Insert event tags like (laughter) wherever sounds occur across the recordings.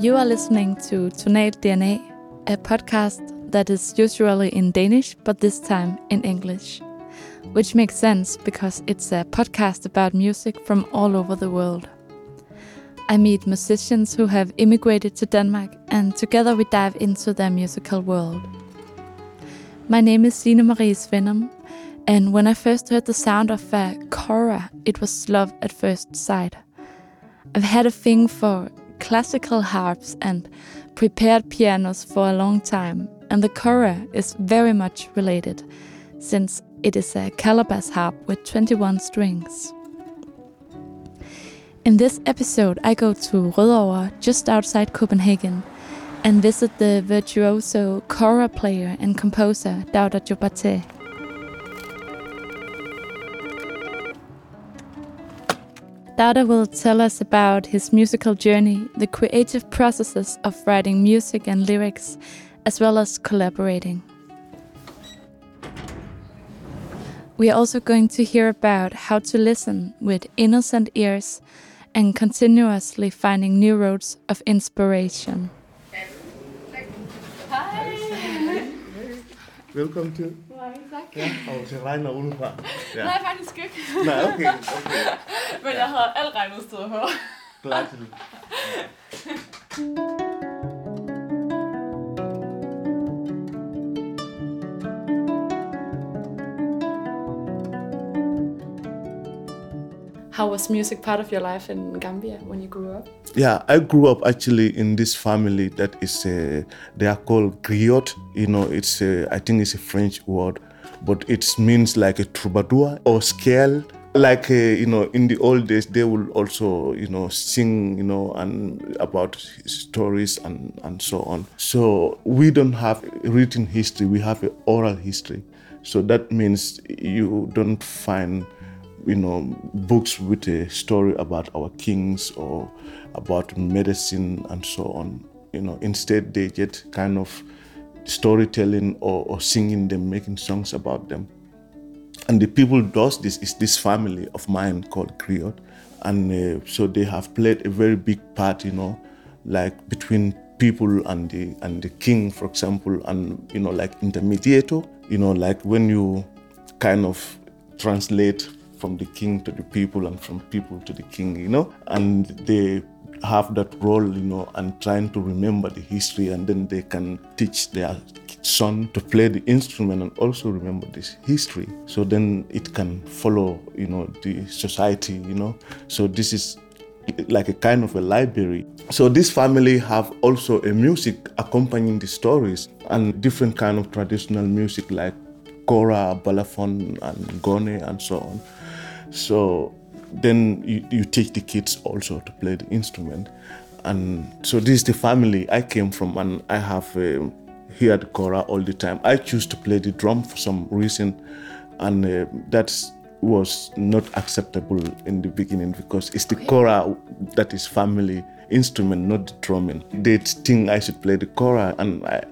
You are listening to Tonal DNA, a podcast that is usually in Danish, but this time in English. Which makes sense because it's a podcast about music from all over the world. I meet musicians who have immigrated to Denmark, and together we dive into their musical world. My name is Signe Marie Svennum, and when I first heard the sound of a kora, it was love at first sight. I've had a thing for classical harps and prepared pianos for a long time, and the kora is very much related, since it is a calabash harp with 21 strings. In this episode, I go to Rødovre, just outside Copenhagen, and visit the virtuoso kora player and composer Dawda Jobarteh. Dawda will tell us about his musical journey, the creative processes of writing music and lyrics, as well as collaborating. We are also going to hear about how to listen with innocent ears and continuously finding new roads of inspiration. Velkommen til. Nej, tak. Ja, og til regner udenfra. Ja. Nej, faktisk ikke. Nej, okay. okay. (laughs) Men jeg havde alt regnet stået på. Klar (laughs) til. How was music part of your life in Gambia when you grew up? Yeah, I grew up actually in this family that is, uh, they are called griot. You know, it's, uh, I think it's a French word, but it means like a troubadour or scale. Like, uh, you know, in the old days, they will also, you know, sing, you know, and about stories and, and so on. So we don't have written history, we have an oral history. So that means you don't find you know, books with a story about our kings or about medicine and so on. You know, instead they get kind of storytelling or, or singing them, making songs about them. And the people does this is this family of mine called Griot, and uh, so they have played a very big part, you know, like between people and the and the king, for example, and you know, like intermediator, you know, like when you kind of translate from the king to the people and from people to the king, you know, and they have that role, you know, and trying to remember the history, and then they can teach their son to play the instrument and also remember this history. So then it can follow, you know, the society, you know. So this is like a kind of a library. So this family have also a music accompanying the stories and different kind of traditional music like kora, balafon, and gone, and so on. So then you, you teach the kids also to play the instrument. And so this is the family I came from, and I have um, heard kora all the time. I choose to play the drum for some reason, and uh, that was not acceptable in the beginning because it's the kora that is family instrument, not the drumming. They think I should play the kora, and I,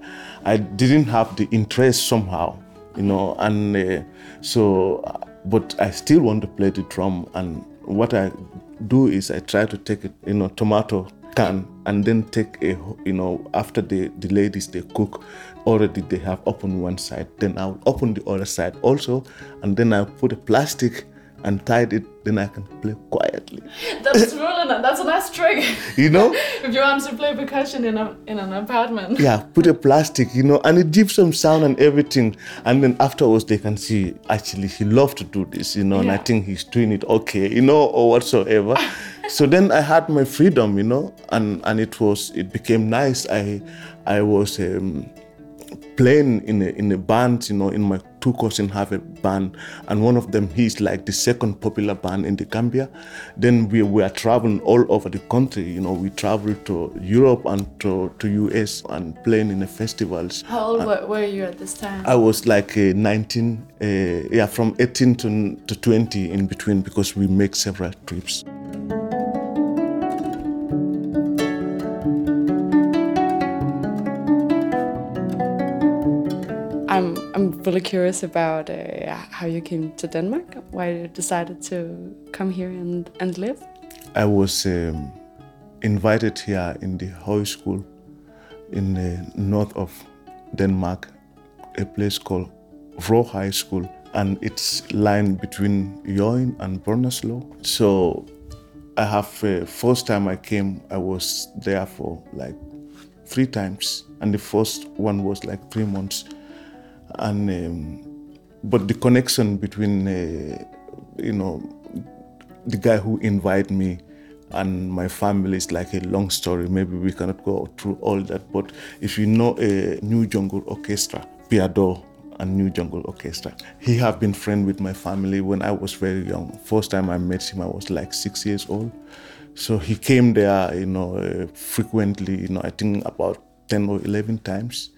I didn't have the interest somehow, you know, and uh, so but I still want to play the drum. And what I do is I try to take a you know tomato can and then take a you know after the the ladies they cook already they have opened one side then I'll open the other side also and then I put a plastic and tied it then I can play quietly. (laughs) That's really that's a nice trick. you know? (laughs) If you want to play percussion in a in an apartment. yeah put a plastic you know and it gives some sound and everything. And then afterwards they can see actually he loved to do this you know and i think he's doing it okay you know or whatsoever. (laughs) So then i had my freedom you know and and it was it became nice. I i was um, playing in a, in a band, you know, in my two cousins have a band, and one of them he's like the second popular band in the Gambia. Then we were traveling all over the country, you know, we traveled to Europe and to, to US and playing in the festivals. How old were, were you at this time? I was like uh, 19, uh, yeah, from 18 to, to 20 in between because we make several trips. Really curious about uh, how you came to Denmark. Why you decided to come here and and live. I was um, invited here in the high school in the north of Denmark, a place called Vrå High School, and it's lying between Hjørring and Brønderslev. So I have uh, first time I came, I was there for like three times, and the first one was like three months, and um, but the connection between uh, you know the guy who invited me and my family is like a long story. Maybe we cannot go through all that. But if you know a New Jungle Orchestra, Pierre Dørge and New Jungle Orchestra, he have been friend with my family when I was very young. First time I met him, I was like six years old. So he came there, you know, uh, frequently. You know, I think about ten or eleven times.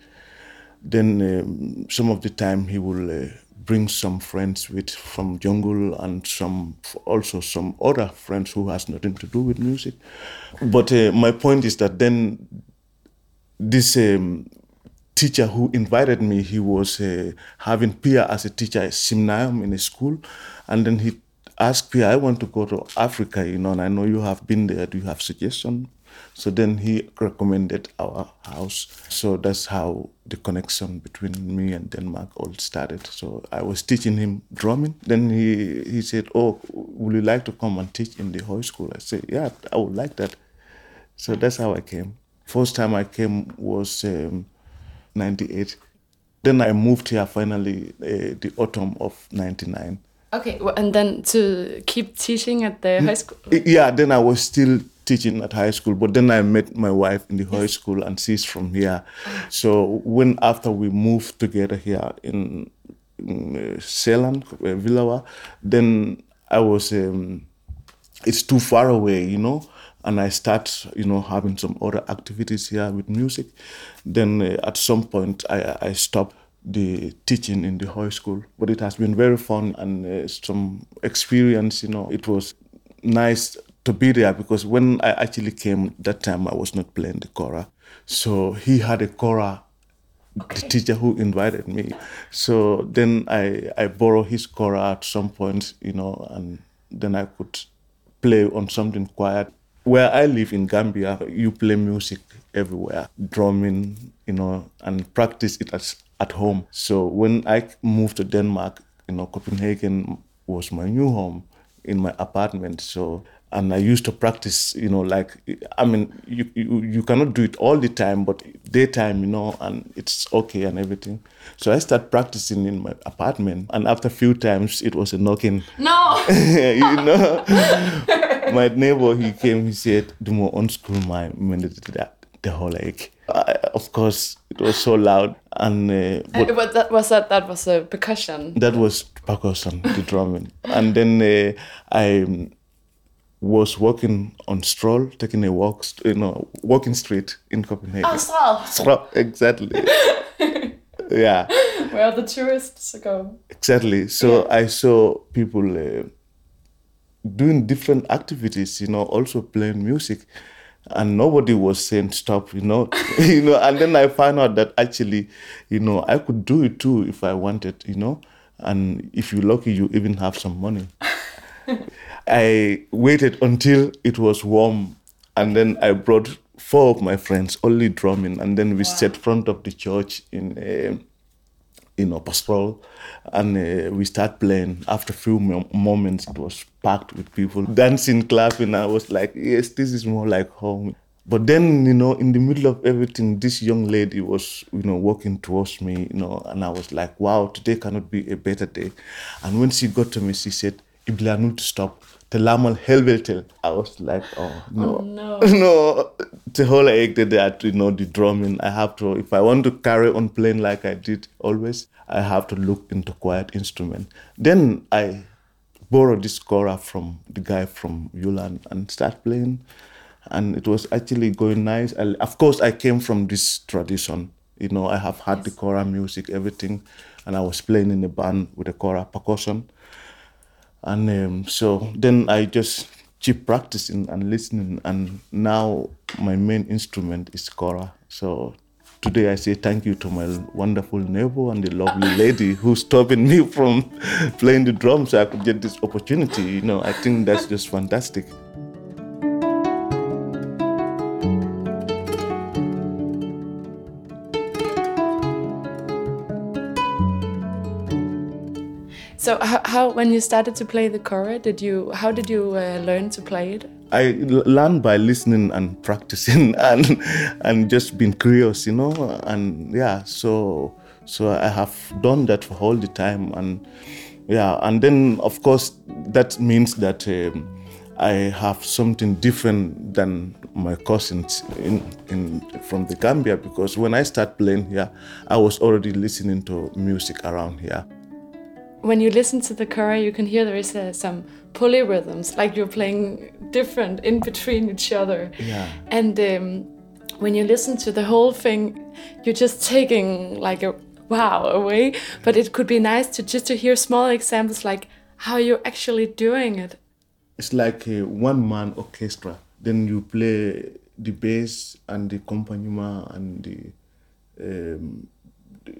Then um, some of the time he will. Uh, bring some friends with from jungle and some also some other friends who has nothing to do with music. But uh, my point is that then this um, teacher who invited me, he was uh, having Pierre as a teacher at Simnayum in a school, and then he asked Pierre, "I want to go to Africa, you know, and I know you have been there. Do you have suggestion?" So then he recommended our house. So that's how the connection between me and Denmark all started. So I was teaching him drumming. Then he, he said, Oh, would you like to come and teach in the high school? I said, Yeah, I would like that. So that's how I came. First time I came was um, 98. Then I moved here finally uh, the autumn of 99. Okay, and then to keep teaching at the high school? Yeah, then I was still teaching at high school, but then I met my wife in the yes. high school and she's from here. So when after we moved together here in, in uh, Zeeland, uh, then I was, um, it's too far away, you know, and I start, you know, having some other activities here with music. Then uh, at some point I, I stopped the teaching in the high school, but it has been very fun and uh, some experience, you know, it was nice to be there because when I actually came that time, I was not playing the kora. So he had a kora, okay. the teacher who invited me. So then I, I borrow his kora at some point, you know, and then I could play on something quiet. Where I live in Gambia, you play music everywhere, drumming, you know, and practice it at, at home. So when I moved to Denmark, you know, Copenhagen was my new home in my apartment. So and I used to practice, you know, like I mean, you, you you cannot do it all the time, but daytime, you know, and it's okay and everything. So I started practicing in my apartment, and after a few times, it was a knocking. No, (laughs) you know, (laughs) my neighbor he came, he said, "Do more unscrew my that the whole like." I, of course, it was so loud, and uh, but, but that was that that was a percussion. That was percussion, the drumming, and then uh, I was walking on Stroll, taking a walk, you know, walking street in Copenhagen. Oh, Stroll. Stroll, exactly. (laughs) yeah. Where the tourists go. Exactly. So yeah. I saw people uh, doing different activities, you know, also playing music, and nobody was saying stop, you know, (laughs) you know. And then I found out that actually, you know, I could do it too if I wanted, you know. And if you're lucky, you even have some money. (laughs) I waited until it was warm, and then I brought four of my friends, only drumming, and then we wow. sat front of the church in uh, in a pastoral, and uh, we start playing. After a few moments, it was packed with people dancing, clapping. I was like, yes, this is more like home. But then, you know, in the middle of everything, this young lady was, you know, walking towards me, you know, and I was like, wow, today cannot be a better day. And when she got to me, she said, Iblanul to stop. The lamal helvetel. I was like, oh no. Oh, no. (laughs) no. The whole egg that had, you know, the drumming. I have to if I want to carry on playing like I did always, I have to look into quiet instrument. Then I borrowed this kora from the guy from Jylland and start playing. And it was actually going nice. I, of course I came from this tradition. You know, I have had yes. the kora music, everything, and I was playing in a band with the kora percussion and um, so then I just keep practicing and listening, and now my main instrument is kora. So today I say thank you to my wonderful neighbor and the lovely (laughs) lady who's stopping me from playing the drums so I could get this opportunity. You know, I think that's just fantastic. How, how when you started to play the kora, did you how did you uh, learn to play it? I learned by listening and practicing (laughs) and and just being curious, you know, and yeah, so so I have done that for all the time, and yeah, and then of course that means that um, I have something different than my cousins in, in from the Gambia because when I start playing here, I was already listening to music around here. When you listen to the kora, you can hear there is uh, some polyrhythms, like you're playing different in between each other. Yeah. And um, when you listen to the whole thing, you're just taking like a wow away. But it could be nice to just to hear small examples like how you're actually doing it. It's like a one man orchestra. Then you play the bass and the accompaniment and the um,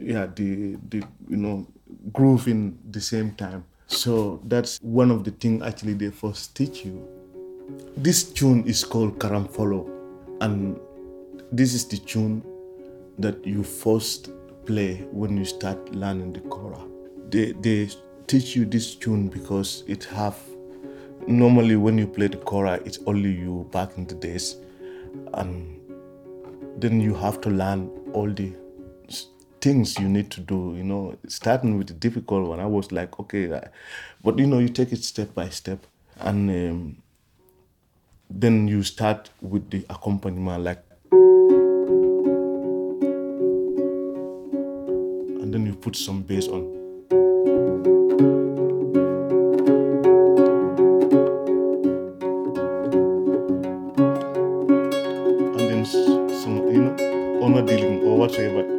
yeah the the you know groove in the same time. So that's one of the things actually they first teach you. This tune is called Karamfolo, and this is the tune that you first play when you start learning the kora. They they teach you this tune because it have normally when you play the kora it's only you back in the days and then you have to learn all the things you need to do you know starting with the difficult one. I was like okay but you know you take it step by step and um, then you start with the accompaniment like and then you put some bass on. And then some you know honor dealing or whatsoever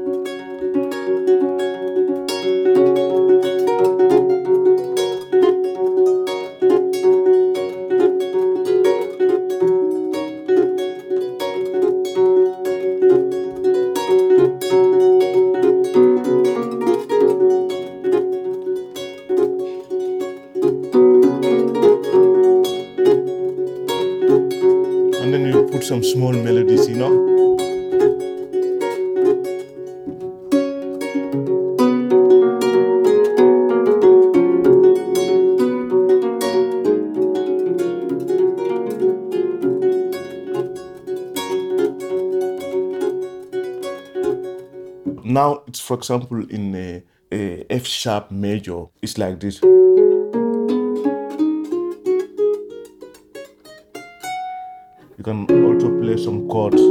now it's for example in a, a F sharp major it's like this. You can also play some chords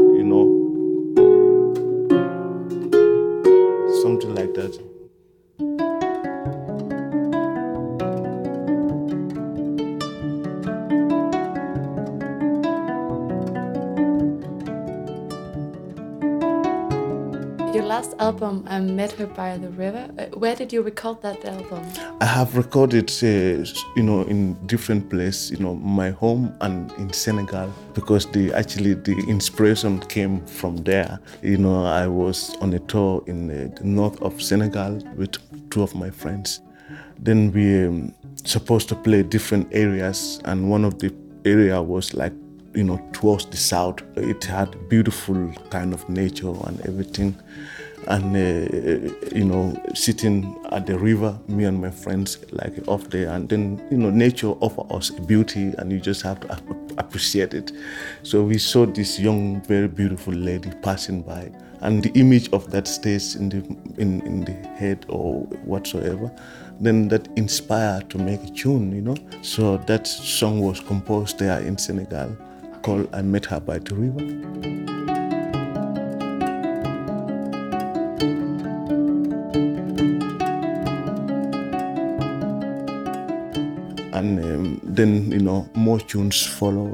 album, I Met Her by the River. Uh, where did you record that album? I have recorded, uh, you know, in different places, you know, my home and in Senegal, because the actually the inspiration came from there. You know, I was on a tour in uh, the north of Senegal with two of my friends. Then we um, supposed to play different areas, and one of the area was like you know towards the south it had beautiful kind of nature and everything and uh, you know sitting at the river me and my friends like off there. And then you know nature offer us beauty and you just have to ap- appreciate it. So we saw this young very beautiful lady passing by and the image of that stays in the in, in the head or whatsoever. Then that inspired to make a tune you know. So that song was composed there in senegal called i met her by the river and um, then you know more tunes follow.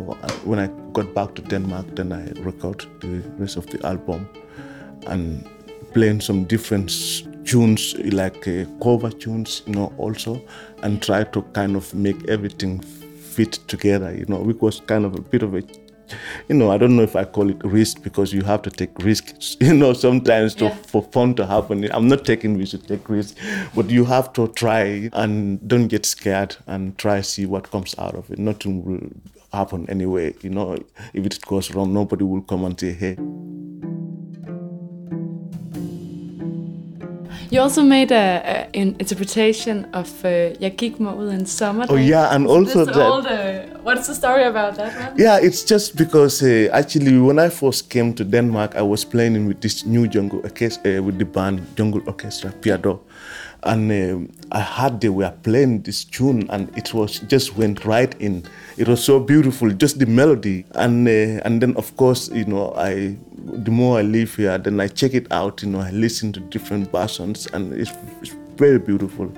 When i got back to denmark then i record the rest of the album and playing some different tunes like uh, cover tunes you know also and try to kind of make everything fit together you know which was kind of a bit of a you know i don't know if i call it risk because you have to take risks (laughs) you know sometimes to, Yeah. for fun to happen. I'm not taking risks to take risks but you have to try and don't get scared and try see what comes out of it. Nothing will happen anyway you know. If it goes wrong nobody will come and say hey You also made a, a an interpretation of uh, Jeg gik mig ud en sommer. Oh yeah, and also This that. what's the story about that one? Yeah, it's just because uh, actually when I first came to Denmark, I was playing with this new jungle orchestra uh, with the band Jungle Orchestra Pierre Dørge, and um, I heard they were playing this tune, and it was just went right in. It was so beautiful, just the melody, and uh, and then of course you know I. The more I live here, then I check it out. You know, I listen to different versions, and it's, it's very beautiful.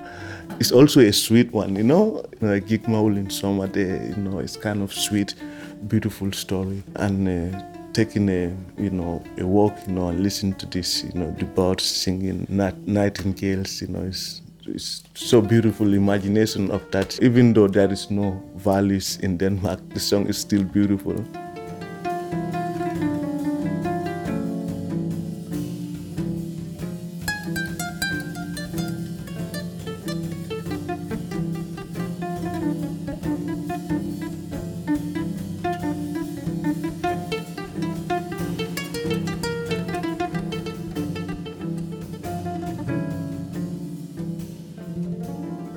It's also a sweet one, you know. Like Gig Maul in summer, there, you know, it's kind of sweet, beautiful story. And uh, taking a, you know, a walk, you know, and listen to this, you know, the birds singing, night- nightingales, you know, it's, it's so beautiful imagination of that. Even though there is no valleys in Denmark, the song is still beautiful.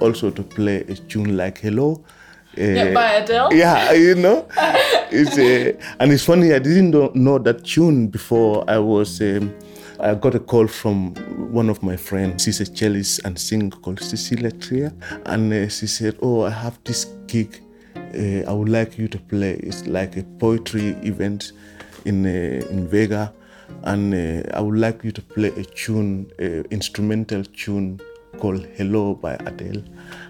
Also to play a tune like Hello. Uh, Yeah, by Adele? Yeah, (laughs) you know, it's uh, and it's funny. I didn't know, know that tune before. I was um, I got a call from one of my friends. She's a cellist and singer called Cecilie Trier, and uh, she said, "Oh, I have this gig. Uh, I would like you to play. It's like a poetry event in uh, in Vega." And uh, I would like you to play a tune, uh, instrumental tune called Hello by Adele.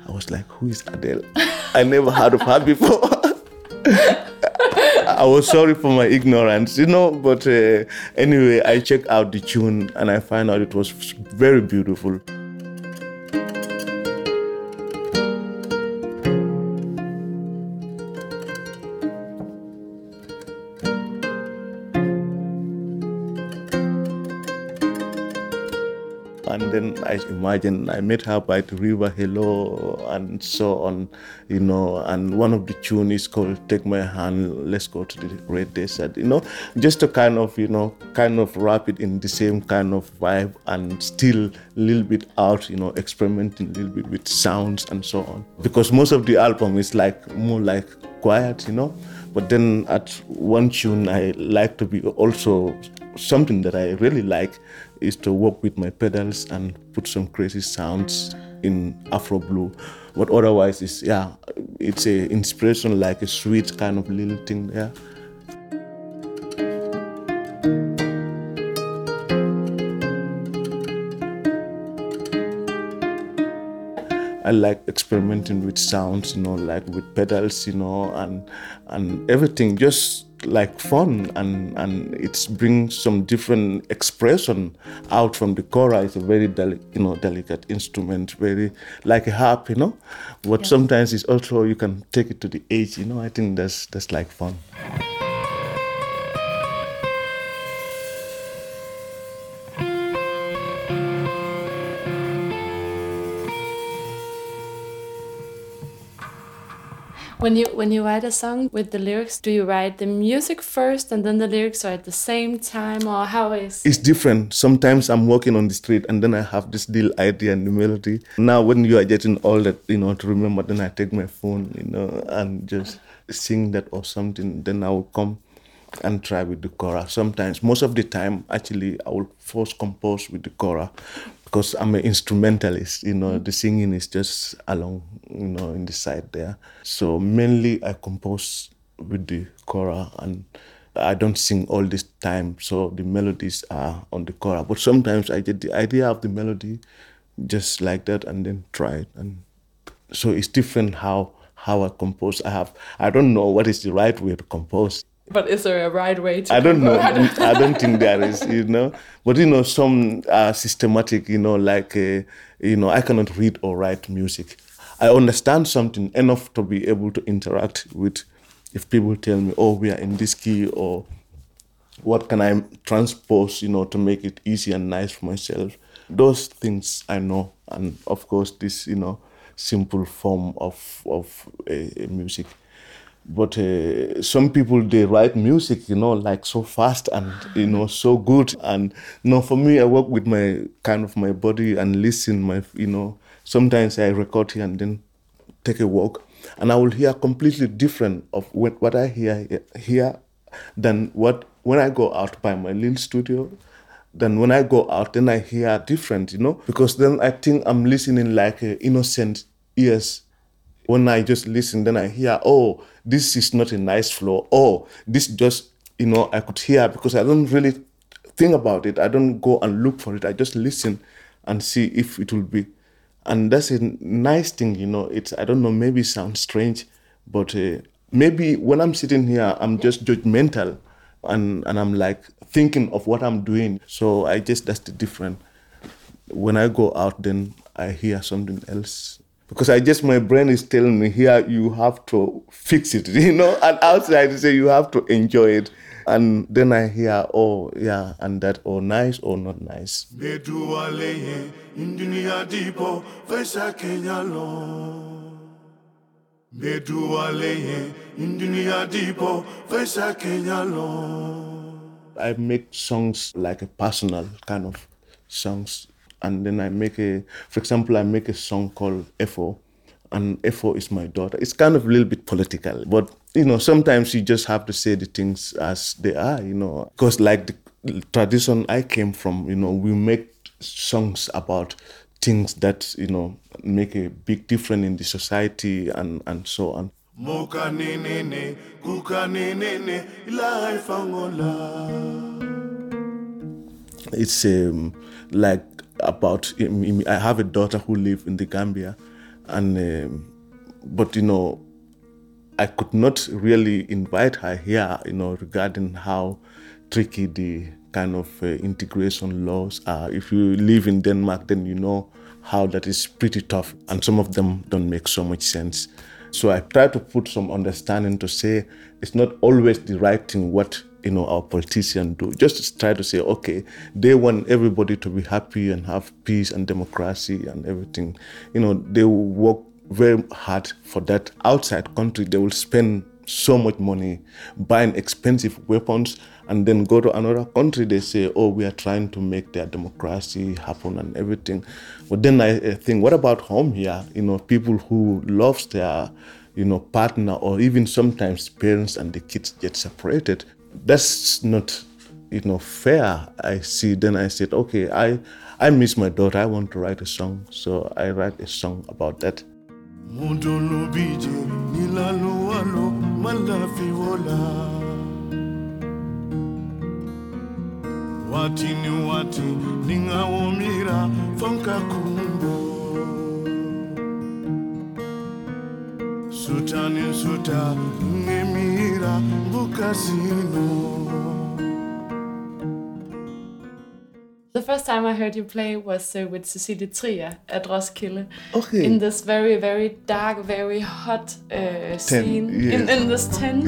I was like, who is Adele? (laughs) I never heard of her before. (laughs) I was sorry for my ignorance, you know, but uh, anyway, I checked out the tune and I found out it was very beautiful. And then I imagine I met her by the river Hello and so on, you know. And one of the tune is called "Take My Hand, Let's Go to the Red Desert," you know, just to kind of, you know, kind of wrap it in the same kind of vibe and still a little bit out, you know, experimenting a little bit with sounds and so on. Because most of the album is like more like quiet, you know. But then at one tune, I like to be also something that I really like is to work with my pedals and put some crazy sounds in Afro Blue. But otherwise, it's yeah, it's a inspiration like a sweet kind of little thing Yeah. I like experimenting with sounds, you know, like with pedals, you know, and and everything just like fun and and it's brings some different expression out from the kora. It's a very deli- you know delicate instrument, very like a harp, you know. But sometimes it's also you can take it to the edge, you know. I think that's that's like fun. When you when you write a song with the lyrics, do you write the music first and then the lyrics are at the same time, or how is? it's different. Sometimes I'm walking on the street and then I have this little idea and the melody. Now, when you are getting older, you know, to remember, then I take my phone, you know, and just sing that or something. Then I will come and try with the chorus. Sometimes, most of the time, actually, I will first compose with the kora because I'm an instrumentalist. You know, mm. the singing is just along, you know, in the side there. So mainly, I compose with the kora and I don't sing all this time, so the melodies are on the kora. But sometimes I get the idea of the melody just like that and then try it. And so it's different how how I compose. I have I don't know what is the right way to compose. But is there a right way to? I don't know. I don't think (laughs) there is, you know. But you know, some are systematic. You know, like uh, you know, I cannot read or write music. I understand something enough to be able to interact with. If people tell me, "Oh, we are in this key," or what can I transpose, you know, to make it easy and nice for myself. Those things I know, and of course, this, you know, simple form of of uh, music but uh, some people they write music you know like so fast and you know so good. And you know for me i work with my kind of my body and listen my you know. Sometimes i record here and then take a walk. And i will hear completely different of what, what i hear here than what when i go out by my little studio then when i go out then i hear different you know. Because then i think i'm listening like uh, innocent ears when I just listen, then I hear, oh, this is not a nice flow. Oh, this just, you know, I could hear because I don't really think about it. I don't go and look for it. I just listen and see if it will be. And that's a nice thing, you know. It's, I don't know, maybe it sounds strange, but uh, maybe when I'm sitting here, I'm just judgmental and, and I'm like thinking of what I'm doing. So I just, that's the difference. When I go out, then I hear something else because I just my brain is telling me here you have to fix it, (laughs) you know, and outside say you have to enjoy it. And then I hear, oh yeah, and that, oh nice or not nice. I make songs like a personal kind of songs and then I make a, for example, I make a song called Efo, and Efo is my daughter. It's kind of a little bit political, but you know, sometimes you just have to say the things as they are, you know, because like the tradition I came from, you know, we make songs about things that you know make a big difference in the society and and so on. It's um, like about I have a daughter who lives in the Gambia, and um, but you know, I could not really invite her here, you know, regarding how tricky the kind of uh, integration laws are. If you live in Denmark, then you know how that is pretty tough, and some of them don't make so much sense. So I try to put some understanding to say it's not always the right thing what you know our politicians do. Just try to say, okay, they want everybody to be happy and have peace and democracy and everything. You know, they will work very hard for that. Outside country, they will spend so much money buying expensive weapons and then go to another country they say oh we are trying to make their democracy happen and everything but then i think what about home here you know people who loves their you know partner or even sometimes parents and the kids get separated that's not you know fair. I see then i said okay i i miss my daughter. I want to write a song. So i write a song about that. Wati ni wati fankakumbo sutani suta ngemira bukasino The first time I heard you play was uh, with Cecilie Trier at Roskilde. Okay. In this very, very dark, very hot uh, scene yes. in, in this tent.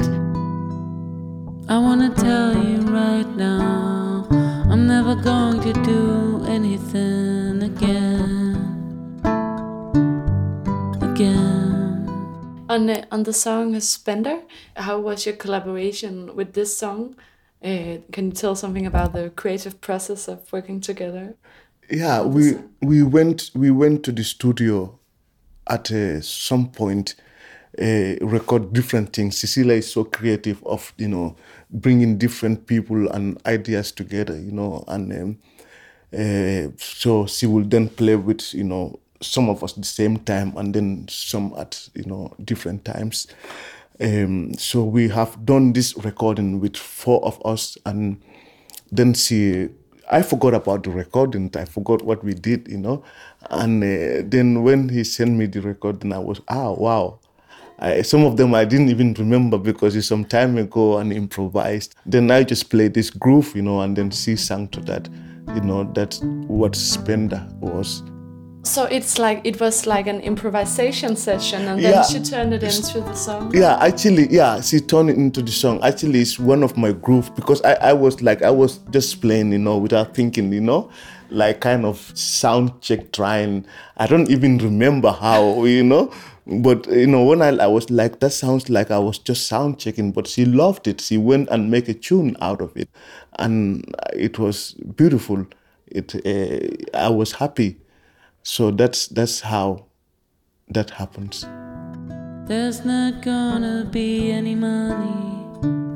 I wanna tell you right now, I'm never going to do anything again. Again. On, uh, on the song Spender, how was your collaboration with this song? Uh, can you tell something about the creative process of working together? Yeah, we we went we went to the studio at uh, some point uh, record different things. Cecilie is so creative of you know bringing different people and ideas together, you know, and um, uh, so she will then play with you know some of us the same time and then some at you know different times. Um, so we have done this recording with four of us, and then she. I forgot about the recording. I forgot what we did, you know. And uh, then when he sent me the recording, I was, ah, wow. I, some of them I didn't even remember because it's some time ago and improvised. Then I just played this groove, you know, and then she sang to that. You know, that's what Spender was. So it's like it was like an improvisation session, and then Yeah. she turned it into the song. Yeah, actually, yeah, she turned it into the song. Actually, it's one of my groove because I, I was like, I was just playing, you know, without thinking, you know, like kind of sound check trying. I don't even remember how, you know, But you know, when I, I was like, that sounds like I was just sound checking, but she loved it. She went and make a tune out of it, and it was beautiful. It uh, I was happy. So that's that's how that happens. There's not gonna be any money.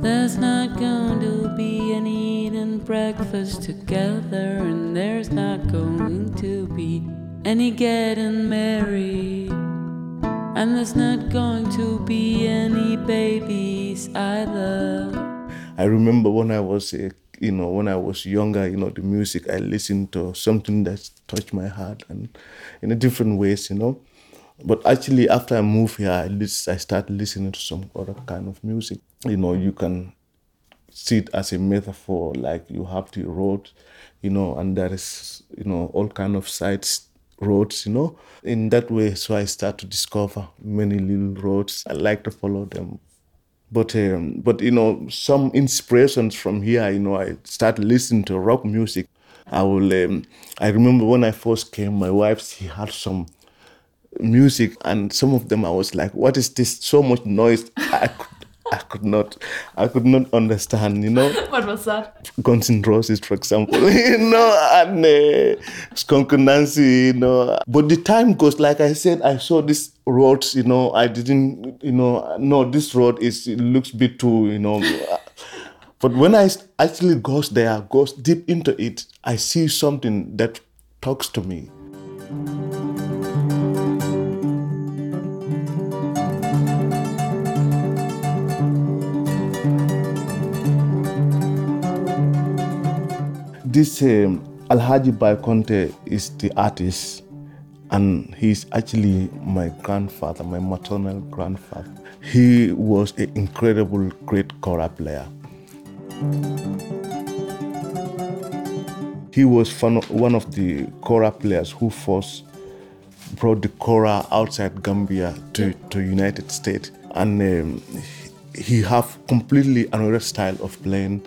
There's not going to be any eating breakfast together, and there's not going to be any getting married. And there's not going to be any babies either. I remember when I was, uh, you know, when I was younger, you know, the music I listened to something that touched my heart and in a different ways, you know. But actually, after I moved here, I, list, I started listening to some other kind of music. You know, you can see it as a metaphor, like you have the road, you know, and there is, you know, all kind of sides roads, you know. In that way, so I start to discover many little roads. I like to follow them. But um, but you know, some inspirations from here, you know, I start listening to rock music. I will. Um, I remember when I first came, my wife she had some music, and some of them I was like, "What is this? So much noise!" (laughs) I I could not, I could not understand. You know, (laughs) What was that? Guns N' Roses, for example, (laughs) you know, and uh, Skunk Anansie, you know. But the time goes, like I said, I saw this road, you know, I didn't, you know, no, this road is, it looks bit too, you know. (laughs) But when I actually goes there, goes deep into it, I see something that talks to me. This um, Alhaji Bai Konte is the artist, and he's actually my grandfather, my maternal grandfather. He was an incredible, great kora player. He was one of the kora players who first brought the kora outside Gambia to to United States, and um, he have completely another style of playing.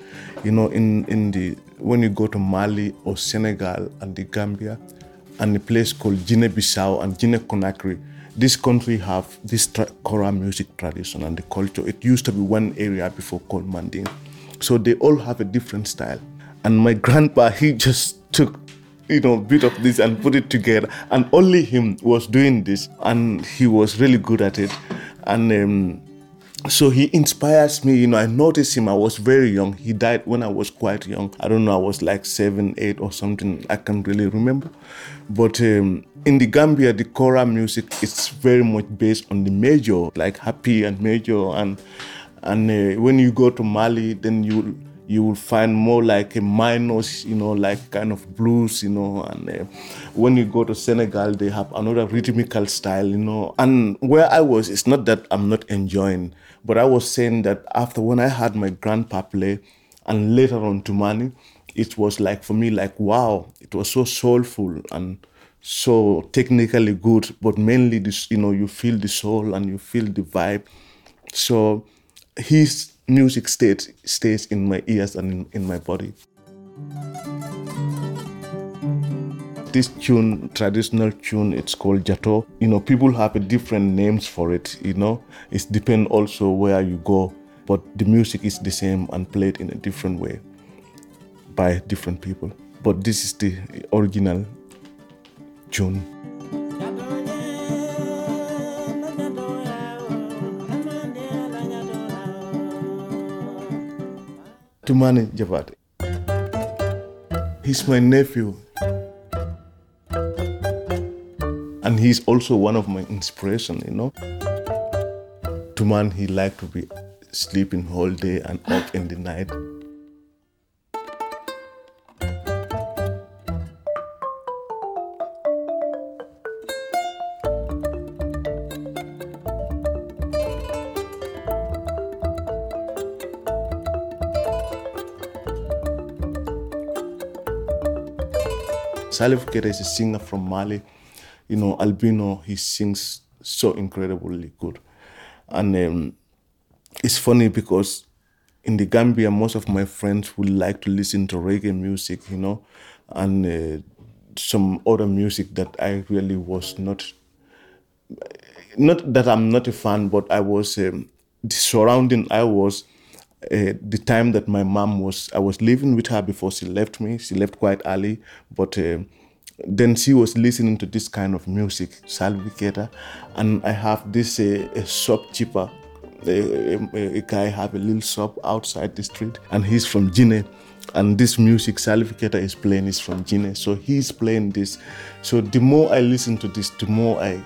You know, in in the when you go to Mali or Senegal and the Gambia, and a place called Guinea-Bissau and Guinea-Conakry, this country have this tra- kora music tradition and the culture. It used to be one area before called Manding. So they all have a different style. And my grandpa, he just took, you know, a bit of this and put it together. And only him was doing this. And he was really good at it. And um, so he inspires me you know i noticed him i was very young. He died when i was quite young. I don't know i was like seven eight or something. I can't really remember. But um, in the gambia the kora music is very much based on the major like happy and major. And and uh, when you go to mali then you you will find more like a minors, you know, like kind of blues, you know. And uh, when you go to Senegal, they have another rhythmical style, you know. And where I was, it's not that I'm not enjoying, but I was saying that after when I had my grandpa play, and later on Toumani, it was like for me like wow, it was so soulful and so technically good, but mainly this, you know, you feel the soul and you feel the vibe. So his music stays stays in my ears and in, in my body. This tune, traditional tune, it's called Jato. You know, people have different names for it. You know, it depends also where you go, but the music is the same and played in a different way by different people. But this is the original tune. Toumani Diabaté. He's my nephew. And he's also one of my inspiration, you know. To man, he liked to be sleeping whole day and (sighs) up in the night. Salif Keita is a singer from Mali. You know, Albino, he sings so incredibly good. And um, it's funny because in the Gambia, most of my friends would like to listen to reggae music, you know, and uh, some other music that I really was not not that I'm not a fan, but I was um, the surrounding I was. Uh, the time that my mom was, I was living with her before she left me. She left quite early, but uh, then she was listening to this kind of music, Salif Keita, and I have this uh, a shopkeeper, a, a, a guy have a little shop outside the street, and he's from Guinea and this music Salif Keita is playing is from Guinea. So he's playing this. So the more I listen to this, the more I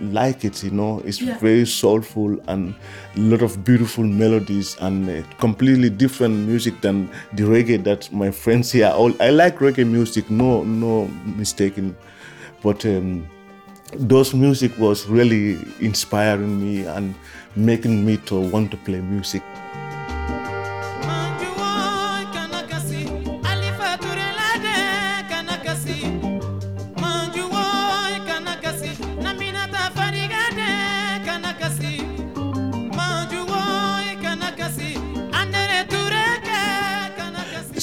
like it. You know, it's yeah. very soulful and a lot of beautiful melodies and uh, completely different music than the reggae that my friends here. All I like reggae music, no, no mistaken, but. Um, those music was really inspiring me and making me to want to play music.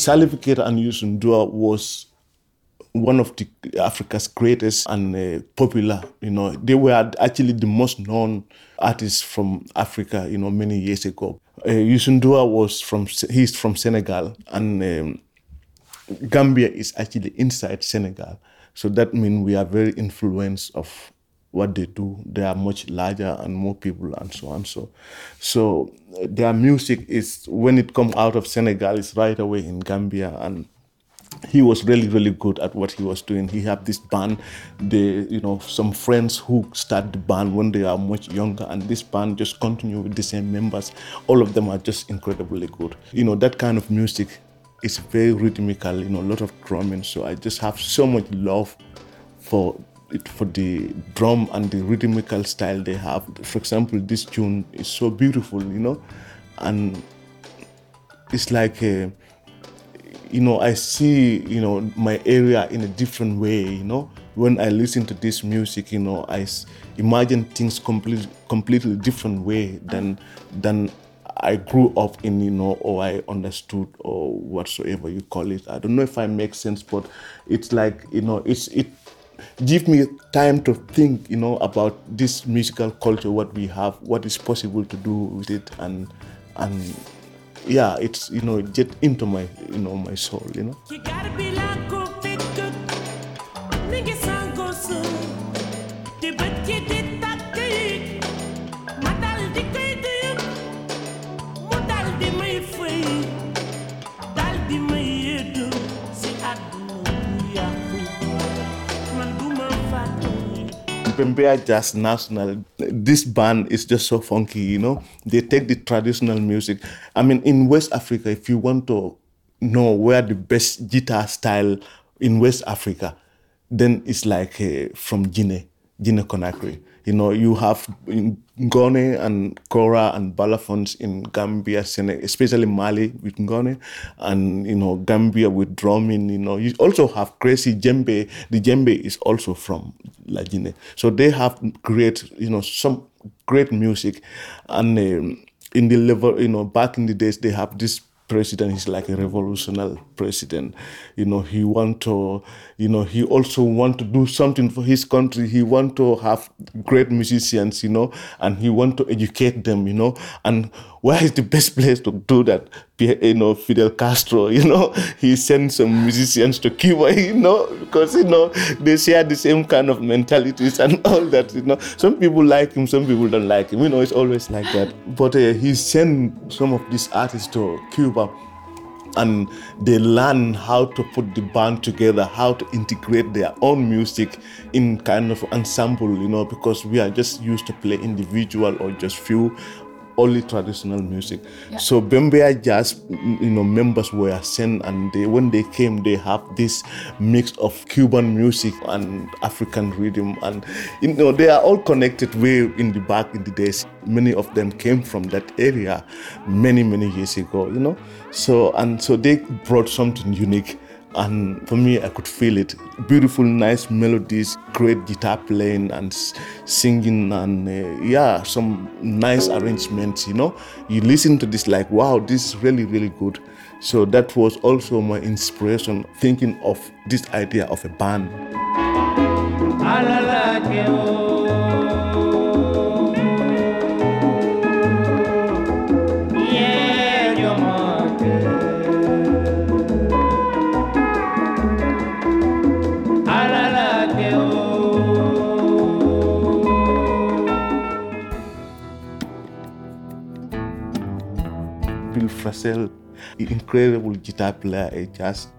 Salif Keita and Youssou N'Dour was one of the Africa's greatest and uh, popular. You know, they were actually the most known artists from Africa. You know, many years ago. Uh, Youssou N'Dour was from he's from Senegal, and um, Gambia is actually inside Senegal. So that means we are very influenced of what they do. They are much larger and more people and so on. So, so uh, their music is when it comes out of Senegal, it's right away in Gambia. And he was really really good at what he was doing. He had this band they you know some friends who start the band when they are much younger. And this band just continue with the same members. All of them are just incredibly good. You know that kind of music is very rhythmical you know a lot of drumming. So i just have so much love for it for the drum and the rhythmical style they have. For example, this tune is so beautiful, you know, and it's like, a, you know, I see, you know, my area in a different way, you know. When I listen to this music, you know, I imagine things completely, completely different way than than I grew up in, you know, or I understood or whatsoever you call it. I don't know if I make sense, but it's like, you know, it's it give me time to think, you know, about this musical culture, what we have, what is possible to do with it, and and yeah, it's you know, get into my you know my soul, you know. You Bembeya Jazz National, this band is just so funky, you know. They take the traditional music. I mean, in West Africa, if you want to know where the best guitar style in West Africa, then it's like uh, from Guinea, Guinea Conakry. You know, you have Ngoni and Kora and balafons in Gambia, especially Mali with Ngoni, and you know Gambia with drumming. You know, you also have crazy djembe. The djembe is also from La Guinea, so they have great, you know, some great music, and um, in the level, you know, back in the days they have this president he's like a revolutionary president. You know he want to you know he also want to do something for his country. He want to have great musicians you know and he want to educate them you know. And where is the best place to do that? You know fidel castro (laughs) you know? He sent some musicians to cuba (laughs) you know? Because you know they share the same kind of mentalities (laughs) and all that you know? Some people like him some people don't like him. You know it's always like that. But uh, he sent some of these artists to cuba and they learn how to put the band together, how to integrate their own music in kind of ensemble, you know, because we are just used to play individual or just few only traditional music. Yeah. So Bembeya Jazz, you know, members were sent, and they, when they came, they have this mix of Cuban music and African rhythm, and you know, they are all connected way in the back in the days. Many of them came from that area many many years ago, you know. So and so they brought something unique and for me i could feel it. Beautiful nice melodies great guitar playing and singing and uh, yeah some nice arrangements you know. You listen to this like wow this is really really good. So that was also my inspiration thinking of this idea of a band Frisell, incredible guitar player. It just,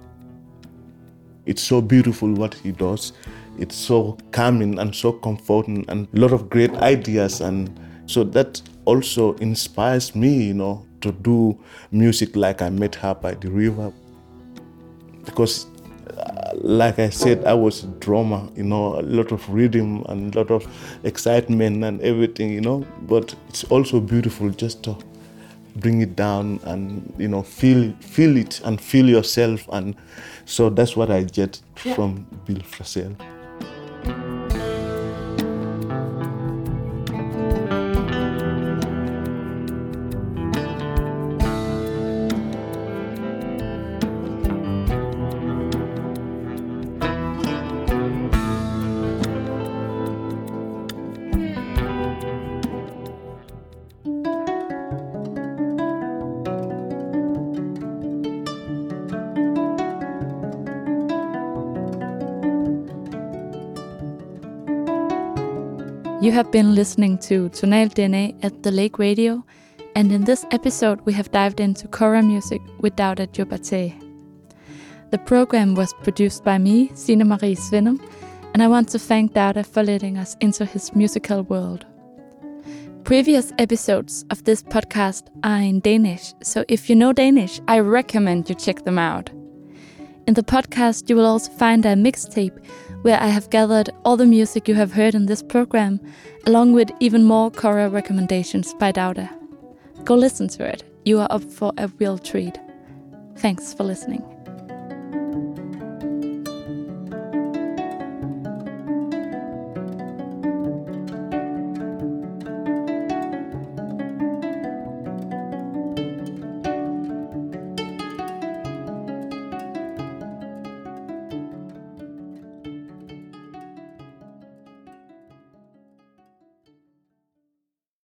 it's so beautiful what he does. It's so calming and so comforting, and a lot of great ideas. And so that also inspires me, you know, to do music like I met her by the river. Because, uh, like I said, I was a drummer, you know, a lot of rhythm and a lot of excitement and everything, you know. But it's also beautiful just to bring it down and you know feel feel it and feel yourself and so that's what I get Yeah. from Bill Frisell. You have been listening to Tonal DNA at the Lake Radio, and in this episode, we have dived into Kora music with Dawda Jobarteh. The program was produced by me, Signe Marie Svennum, and I want to thank Dawda for letting us into his musical world. Previous episodes of this podcast are in Danish, so if you know Danish, I recommend you check them out. In the podcast, you will also find a mixtape where I have gathered all the music you have heard in this program, along with even more choral recommendations by Dawda. Go listen to it. You are up for a real treat. Thanks for listening.